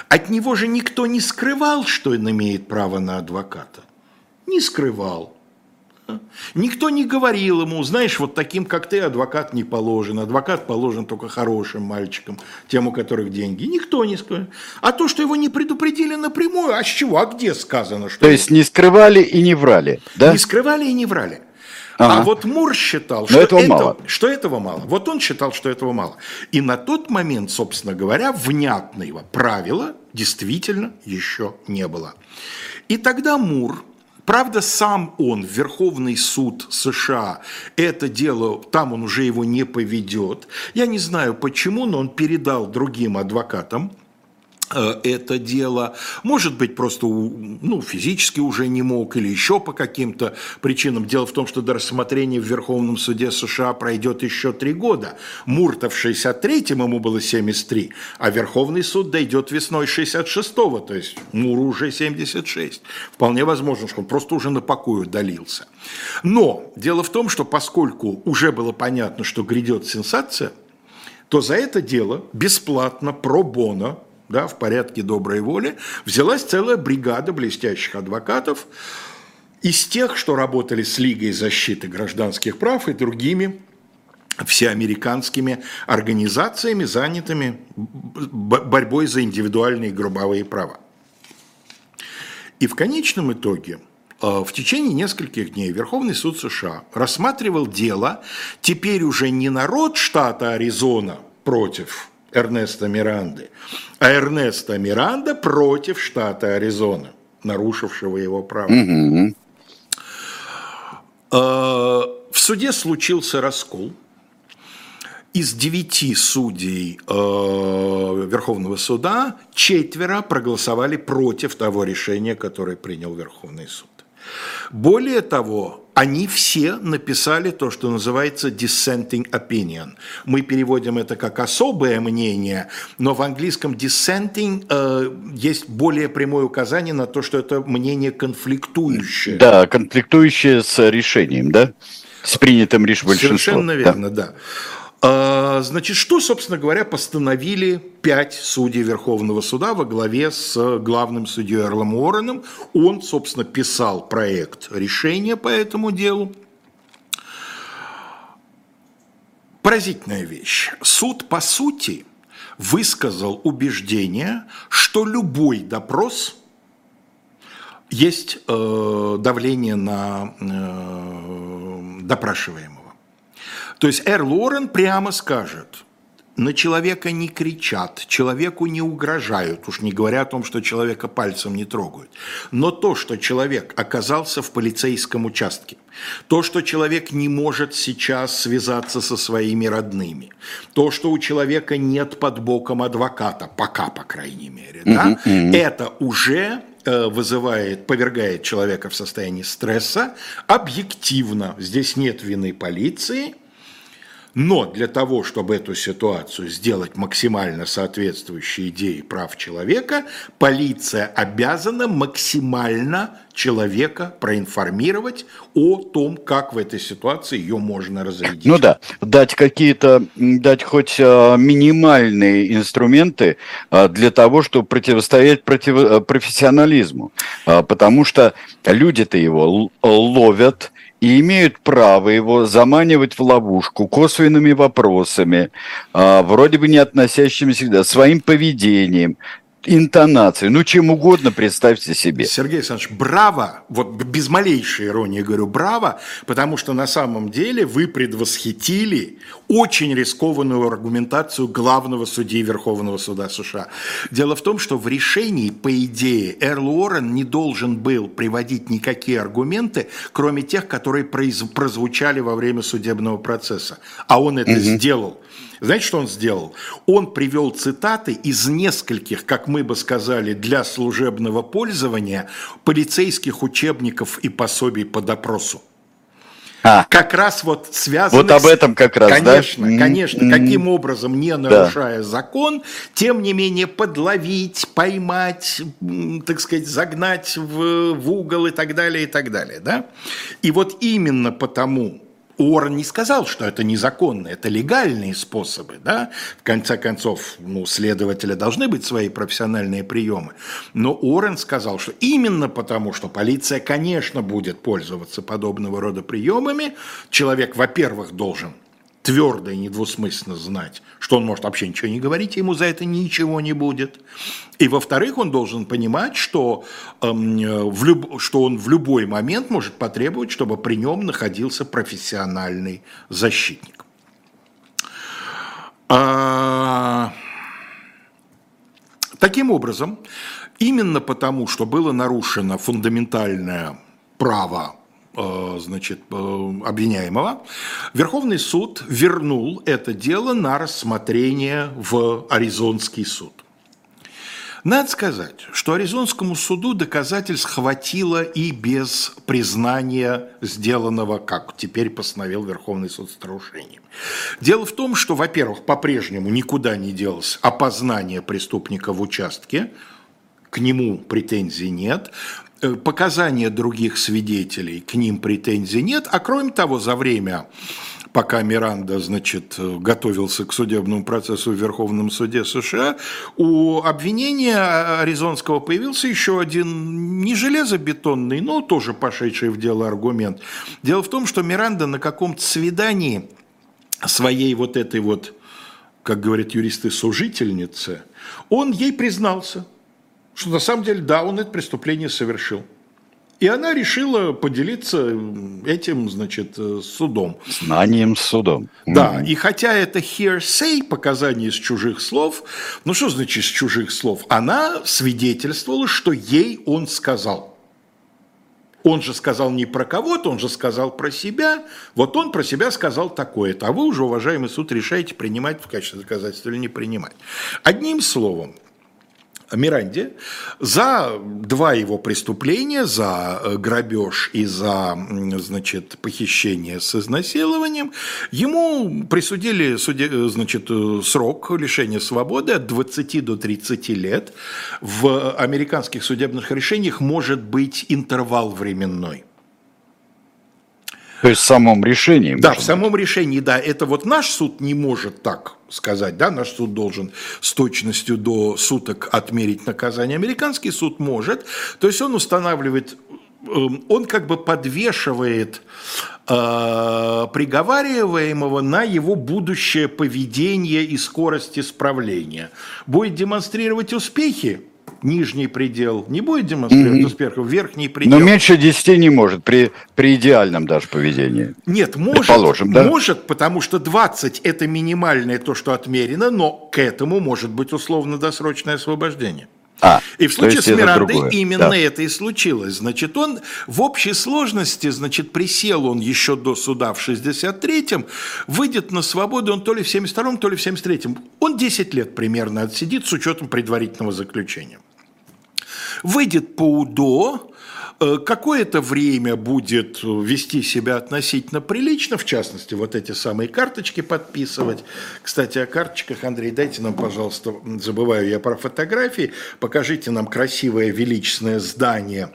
От него же никто не скрывал, что он имеет право на адвоката. Не скрывал. Никто не говорил ему, знаешь, вот таким, как ты, адвокат не положен. Адвокат положен только хорошим мальчикам, тем, у которых деньги. Никто не сказал. А то, что его не предупредили напрямую, а с чего, а где сказано? Что то есть не скрывали и не врали, да? Не скрывали и не врали. А ага. А вот Мур считал, что этого, это, мало. что этого мало. Вот он считал, что этого мало. И на тот момент, собственно говоря, внятного правила действительно еще не было. И тогда Мур Правда, сам он, Верховный суд США, это дело, там он уже его не поведет. Я не знаю почему, но он передал другим адвокатам это дело. Может быть, просто ну, физически уже не мог или еще по каким-то причинам. Дело в том, что до рассмотрения в Верховном суде США пройдет еще три года. Мурта в 63-м ему было 73, а Верховный суд дойдет весной 66-го, то есть Муру уже 76. Вполне возможно, что он просто уже на покой удалился. Но дело в том, что поскольку уже было понятно, что грядет сенсация, то за это дело бесплатно, про бона, да, в порядке доброй воли, взялась целая бригада блестящих адвокатов из тех, что работали с Лигой защиты гражданских прав и другими всеамериканскими организациями, занятыми борьбой за индивидуальные групповые права. И в конечном итоге э, в течение нескольких дней Верховный суд США рассматривал дело теперь уже не народ штата Аризона против Эрнеста Миранды, а Эрнеста Миранда против штата Аризона, нарушившего его право. Угу. В суде случился раскол. Из девяти судей э, Верховного суда четверо проголосовали против того решения, которое принял Верховный суд. Более того, они все написали то, что называется dissenting opinion. Мы переводим это как особое мнение, но в английском dissenting э, есть более прямое указание на то, что это мнение конфликтующее. Да, конфликтующее с решением, да? С принятым решением большинством. Совершенно верно, да. да. А, значит, что, собственно говоря, постановили пять судей Верховного суда во главе с главным судьей Эрлом Уорреном. Он, собственно, писал проект решения по этому делу. Поразительная вещь. Суд, по сути, высказал убеждение, что любой допрос есть э, давление на э, допрашиваемого. То есть Эрл Уоррен прямо скажет, на человека не кричат, человеку не угрожают, уж не говоря о том, что человека пальцем не трогают. Но то, что человек оказался в полицейском участке, то, что человек не может сейчас связаться со своими родными, то, что у человека нет под боком адвоката, пока, по крайней мере, да, это уже э, вызывает, повергает человека в состояние стресса объективно. Здесь нет вины полиции – но для того, чтобы эту ситуацию сделать максимально соответствующей идее прав человека, полиция обязана максимально человека проинформировать о том, как в этой ситуации ее можно разрядить. Ну да, дать какие-то, дать хоть а, минимальные инструменты а, для того, чтобы противостоять против, а, профессионализму. Потому что люди-то его ловят, и имеют право его заманивать в ловушку косвенными вопросами, а, вроде бы не относящимися своим поведением, интонации, ну чем угодно представьте себе. Сергей Александрович, браво, вот без малейшей иронии говорю браво, потому что на самом деле вы предвосхитили очень рискованную аргументацию главного судьи Верховного суда США. Дело в том, что в решении, по идее, Эрл Уоррен не должен был приводить никакие аргументы, кроме тех, которые прозвучали во время судебного процесса. А он это угу. сделал. Знаете, что он сделал? Он привел цитаты из нескольких, как мы бы сказали, для служебного пользования полицейских учебников и пособий по допросу. А. Как раз вот связано... Вот об этом как раз, конечно, да? Конечно, mm-hmm. каким образом, не нарушая да. закон, тем не менее подловить, поймать, так сказать, загнать в, в угол и так далее, и так далее, да? И вот именно потому, Уоррен не сказал, что это незаконно, это легальные способы, да, в конце концов, ну, следователя должны быть свои профессиональные приемы, но Уоррен сказал, что именно потому, что полиция, конечно, будет пользоваться подобного рода приемами, человек, во-первых, должен твердо и недвусмысленно знать, что он может вообще ничего не говорить, ему за это ничего не будет. И во-вторых, он должен понимать, что, эм, в люб... что он в любой момент может потребовать, чтобы при нем находился профессиональный защитник. А... Таким образом, именно потому, что было нарушено фундаментальное право Э, значит, э, обвиняемого, Верховный суд вернул это дело на рассмотрение в Аризонский суд. Надо сказать, что Аризонскому суду доказательств хватило и без признания сделанного, как теперь постановил Верховный суд с нарушением. Дело в том, что, во-первых, по-прежнему никуда не делось опознание преступника в участке, к нему претензий нет. Э, показания других свидетелей, к ним претензий нет, а кроме того, за время пока Миранда, значит, готовился к судебному процессу в Верховном суде США, у обвинения Аризонского появился еще один не железобетонный, но тоже пошедший в дело аргумент. Дело в том, что Миранда на каком-то свидании своей вот этой вот, как говорят юристы, сужительницы, он ей признался – что на самом деле, да, он это преступление совершил. И она решила поделиться этим, значит, э, судом. Знанием с судом. Да, и хотя это hearsay, показания из чужих слов, ну что значит из чужих слов? Она свидетельствовала, что ей он сказал. Он же сказал не про кого-то, он же сказал про себя. Вот он про себя сказал такое-то. А вы уже, уважаемый суд, решаете, принимать в качестве доказательства или не принимать. Одним словом, Миранде за два его преступления, за э, грабеж и за значит, похищение с изнасилованием, ему присудили э, значит, э, срок лишения свободы от 20 до 30 лет. В американских судебных решениях может быть интервал временной. То есть в самом решении? Да, в самом быть. решении, да. Это вот наш суд не может так сказать, да, наш суд должен с точностью до суток отмерить наказание. Американский суд может, то есть он устанавливает эм, он как бы подвешивает э, приговариваемого на его будущее поведение и скорость исправления. Будет демонстрировать успехи, нижний предел не будет демонстрировать mm-hmm. успехов, верхний предел. Но меньше 10 не может при, при идеальном даже поведении. Нет, может, да? может, потому что 20 это минимальное то, что отмерено, но к этому может быть условно-досрочное освобождение. А, и в случае с Мирандой именно да. это и случилось. Значит, он в общей сложности, значит, присел он еще до суда в 63-м, выйдет на свободу он то ли в 72-м, то ли в 73-м. Он 10 лет примерно отсидит с учетом предварительного заключения. Выйдет по УДО, Э, какое-то время будет вести себя относительно прилично, в частности, вот эти самые карточки подписывать. Кстати, о карточках, Андрей, дайте нам, пожалуйста, забываю я про фотографии, покажите нам красивое величественное здание.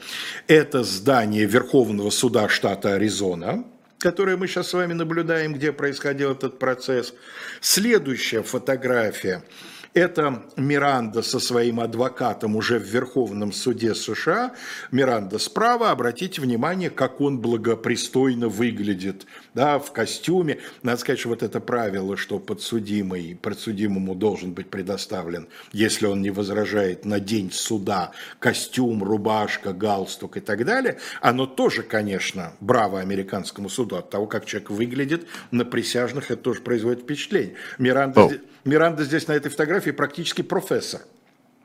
Это здание Верховного суда штата Аризона, которое мы сейчас с вами наблюдаем, где происходил этот процесс. Следующая фотография – это Миранда со своим адвокатом уже в Верховном суде США. Миранда справа, обратите внимание, как он благопристойно выглядит, да, в костюме. Надо сказать, что вот это правило, что подсудимый, подсудимому должен быть предоставлен, если он не возражает на день суда, костюм, рубашка, галстук и так далее, оно тоже, конечно, браво американскому суду от того, как человек выглядит на присяжных, это тоже производит впечатление. Миранда... Oh. Миранда здесь на этой фотографии практически профессор.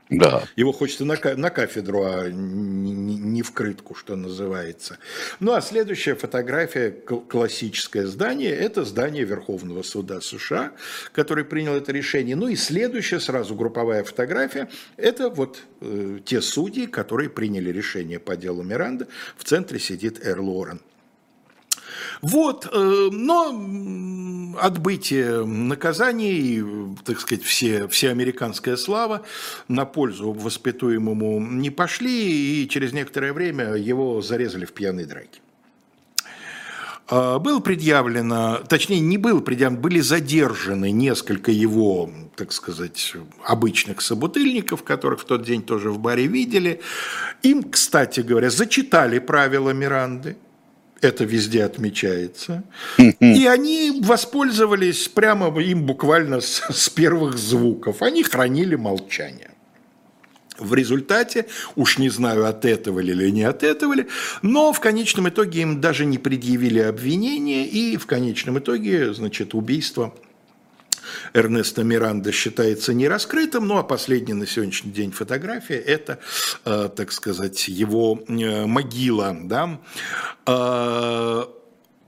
Да. Его хочется на, на кафедру, а не, не в крытку, что называется. Ну а следующая фотография, классическое здание, это здание Верховного суда США, который принял это решение. Ну и следующая, сразу групповая фотография, это вот э, те судьи, которые приняли решение по делу Миранда. В центре сидит Эрл Уоррен. Вот, э, но отбытие наказаний, так сказать, все, все американская слава на пользу воспитуемому не пошли, и через некоторое время его зарезали в пьяной драке. А, было предъявлено, точнее не было предъявлено, были задержаны несколько его, так сказать, обычных собутыльников, которых в тот день тоже в баре видели. Им, кстати говоря, зачитали правила Миранды – это везде отмечается. И они воспользовались прямо им буквально с, с первых звуков. Они хранили молчание. В результате, уж не знаю, от этого ли или не от этого ли, но в конечном итоге им даже не предъявили обвинения, и в конечном итоге, значит, убийство – Эрнеста Миранда считается не раскрытым, ну а последняя на сегодняшний день фотография – это, э, так сказать, его э, могила. Да? Э,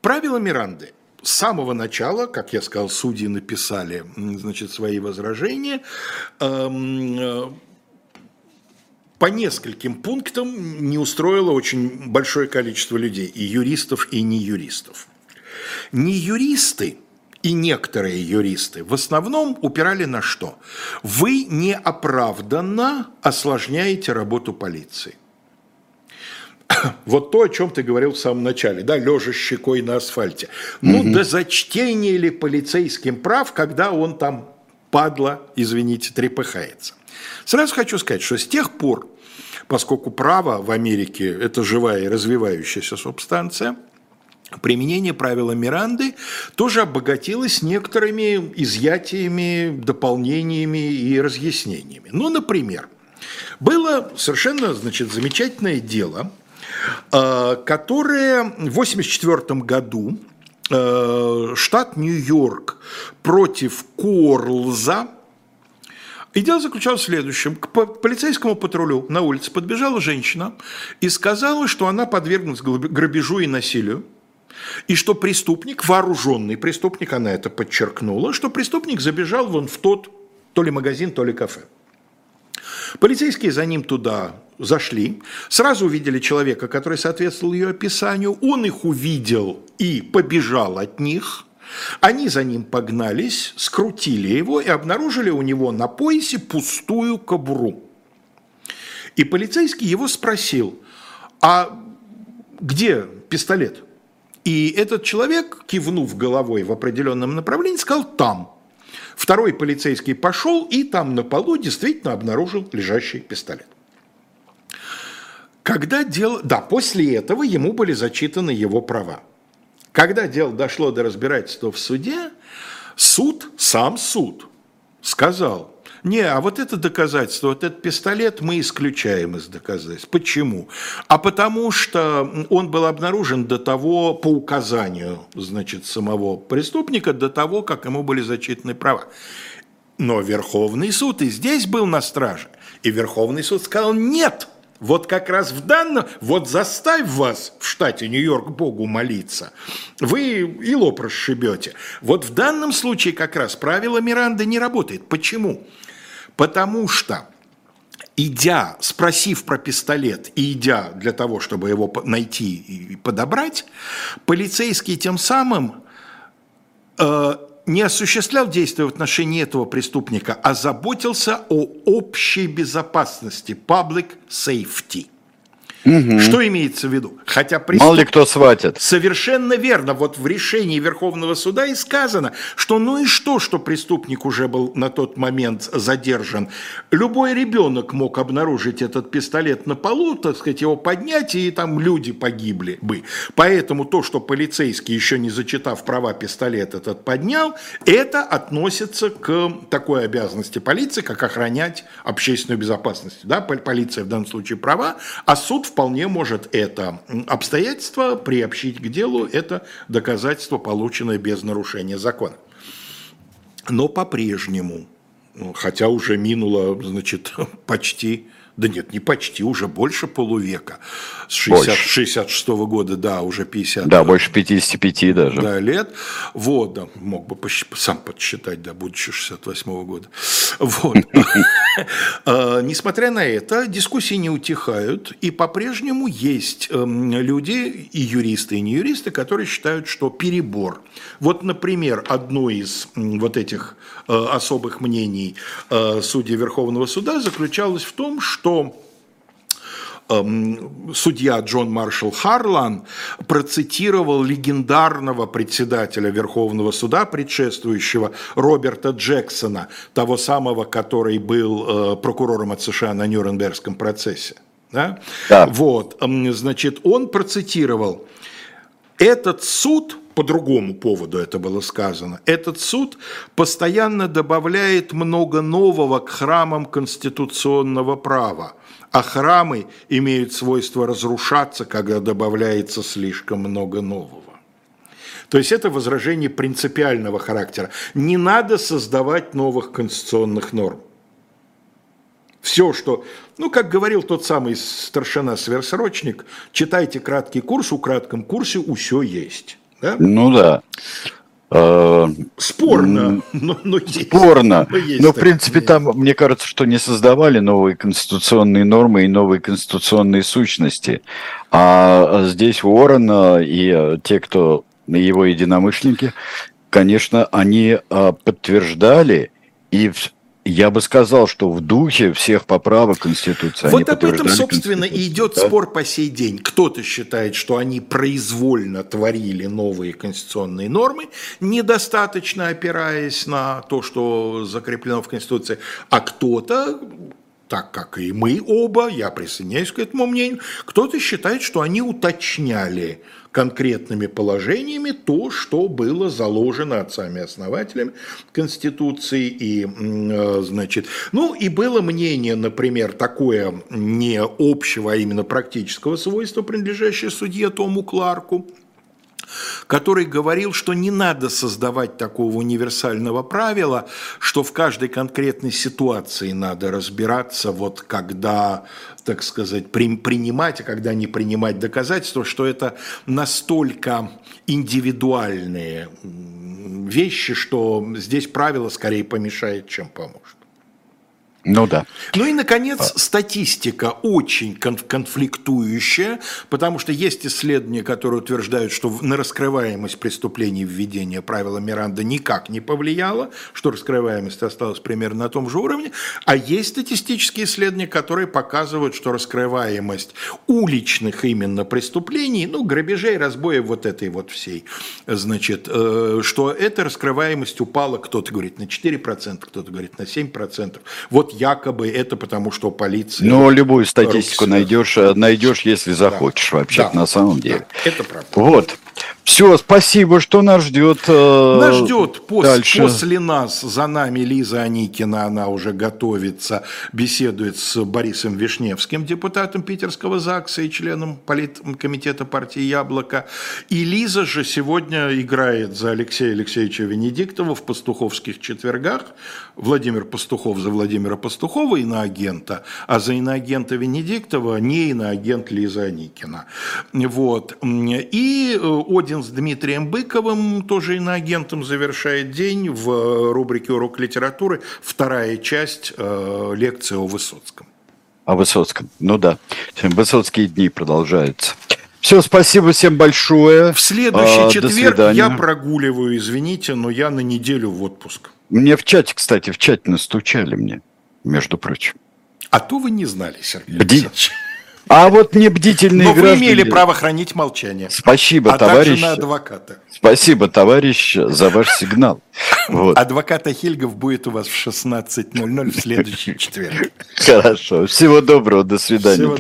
правила Миранды – с самого начала, как я сказал, судьи написали значит, свои возражения. Эм, по нескольким пунктам не устроило очень большое количество людей, и юристов, и не юристов. Не юристы – и некоторые юристы в основном упирали на что? Вы неоправданно осложняете работу полиции. Вот то, о чем ты говорил в самом начале, да, лежа щекой на асфальте. Ну, угу. до зачтения ли полицейским прав, когда он там, падла, извините, трепыхается. Сразу хочу сказать, что с тех пор, поскольку право в Америке – это живая и развивающаяся субстанция – применение правила Миранды тоже обогатилось некоторыми изъятиями, дополнениями и разъяснениями. Ну, например, было совершенно значит, замечательное дело, э, которое в 1984 году э, штат Нью-Йорк против Корлза, и дело заключалось в следующем. К полицейскому патрулю на улице подбежала женщина и сказала, что она подверглась грабежу и насилию. И что преступник, вооруженный преступник, она это подчеркнула, что преступник забежал вон в тот то ли магазин, то ли кафе. Полицейские за ним туда зашли, сразу увидели человека, который соответствовал ее описанию, он их увидел и побежал от них, они за ним погнались, скрутили его и обнаружили у него на поясе пустую кобуру. И полицейский его спросил, а где пистолет? И этот человек, кивнув головой в определенном направлении, сказал «там». Второй полицейский пошел и там на полу действительно обнаружил лежащий пистолет. Когда дело... Да, после этого ему были зачитаны его права. Когда дело дошло до разбирательства в суде, суд, сам суд, сказал, не, а вот это доказательство, вот этот пистолет мы исключаем из доказательств. Почему? А потому что он был обнаружен до того, по указанию, значит, самого преступника, до того, как ему были зачитаны права. Но Верховный суд и здесь был на страже. И Верховный суд сказал, нет, вот как раз в данном, вот заставь вас в штате Нью-Йорк Богу молиться, вы и лоб расшибете. Вот в данном случае как раз правило Миранды не работает. Почему? Потому что идя, спросив про пистолет и идя для того, чтобы его найти и подобрать, полицейский тем самым э, не осуществлял действия в отношении этого преступника, а заботился о общей безопасности, public safety. Угу. Что имеется в виду? Хотя преступ... Мало ли кто схватит. Совершенно верно. Вот в решении Верховного суда и сказано, что ну и что, что преступник уже был на тот момент задержан. Любой ребенок мог обнаружить этот пистолет на полу, так сказать, его поднять, и там люди погибли бы. Поэтому то, что полицейский, еще не зачитав права, пистолет этот поднял, это относится к такой обязанности полиции, как охранять общественную безопасность. Да? Полиция в данном случае права, а суд вполне может это обстоятельство приобщить к делу, это доказательство, полученное без нарушения закона. Но по-прежнему, хотя уже минуло, значит, почти да нет, не почти, уже больше полувека. С 60, 66 -го года, да, уже 50. Да, больше 55 даже. Да, лет. Вот, да, мог бы сам подсчитать, да, будучи 68 -го года. Вот. А, несмотря на это, дискуссии не утихают, и по-прежнему есть эм, люди, и юристы, и не юристы, которые считают, что перебор. Вот, например, одно из вот этих э, особых мнений э, судей Верховного суда заключалось в том, что судья Джон Маршалл Харлан процитировал легендарного председателя Верховного суда, предшествующего Роберта Джексона, того самого, который был э, прокурором от США на Нюрнбергском процессе. Да? Да. Вот, эм, значит, он процитировал, этот суд по другому поводу это было сказано. Этот суд постоянно добавляет много нового к храмам конституционного права, а храмы имеют свойство разрушаться, когда добавляется слишком много нового. То есть это возражение принципиального характера. Не надо создавать новых конституционных норм. Все, что, ну, как говорил тот самый старшина-сверхсрочник, читайте краткий курс, у кратком курсе все есть. Да? Ну да. Спорно, но, но есть. Спорно. Но, есть но в принципе, мнение. там, мне кажется, что не создавали новые конституционные нормы и новые конституционные сущности. А здесь Уоррен и э, те, кто его единомышленники, конечно, они э, подтверждали и я бы сказал, что в духе всех поправок Конституции. Вот об этом, собственно, и идет да? спор по сей день. Кто-то считает, что они произвольно творили новые конституционные нормы, недостаточно опираясь на то, что закреплено в Конституции, а кто-то так как и мы оба, я присоединяюсь к этому мнению, кто-то считает, что они уточняли конкретными положениями то, что было заложено отцами-основателями Конституции. И, э, значит, ну и было мнение, например, такое не общего, а именно практического свойства, принадлежащее судье Тому Кларку – который говорил, что не надо создавать такого универсального правила, что в каждой конкретной ситуации надо разбираться, вот когда, так сказать, при, принимать, а когда не принимать доказательства, что это настолько индивидуальные вещи, что здесь правило скорее помешает, чем поможет. Ну да. Ну и, наконец, статистика очень конфликтующая, потому что есть исследования, которые утверждают, что на раскрываемость преступлений введение правила Миранда никак не повлияло, что раскрываемость осталась примерно на том же уровне, а есть статистические исследования, которые показывают, что раскрываемость уличных именно преступлений, ну, грабежей, разбоев вот этой вот всей, значит, э, что эта раскрываемость упала, кто-то говорит на 4%, кто-то говорит на 7%. Вот якобы это потому, что полиция... Ну, любую статистику найдешь, э, найдешь, если захочешь да. вообще, да. на самом деле. Да. Это правда. Вот. Все, спасибо, что нас ждет. Э, нас ждет пос, дальше. после нас, за нами Лиза Аникина, она уже готовится, беседует с Борисом Вишневским, депутатом Питерского ЗАГСа и членом политкомитета партии «Яблоко». И Лиза же сегодня играет за Алексея Алексеевича Венедиктова в «Пастуховских четвергах». Владимир Пастухов за Владимира Пастухова, иноагента, а за иноагента Венедиктова не иноагент Лиза Аникина. Вот. И э, Один с Дмитрием Быковым, тоже иноагентом, завершает день в рубрике «Урок литературы» вторая часть э, лекции о Высоцком. О Высоцком, ну да. Высоцкие дни продолжаются. Все, спасибо всем большое. В следующий а, четверг я прогуливаю, извините, но я на неделю в отпуск. Мне в чате, кстати, в чате настучали мне, между прочим. А то вы не знали, Сергей Бди... Александрович. А вот не бдительные Но граждане... вы имели право хранить молчание. Спасибо, а товарищ. также на адвоката. Спасибо, товарищ, за ваш сигнал. Вот. Адвоката Хильгов будет у вас в 16.00 в следующий четверг. Хорошо. Всего доброго. До свидания. Всего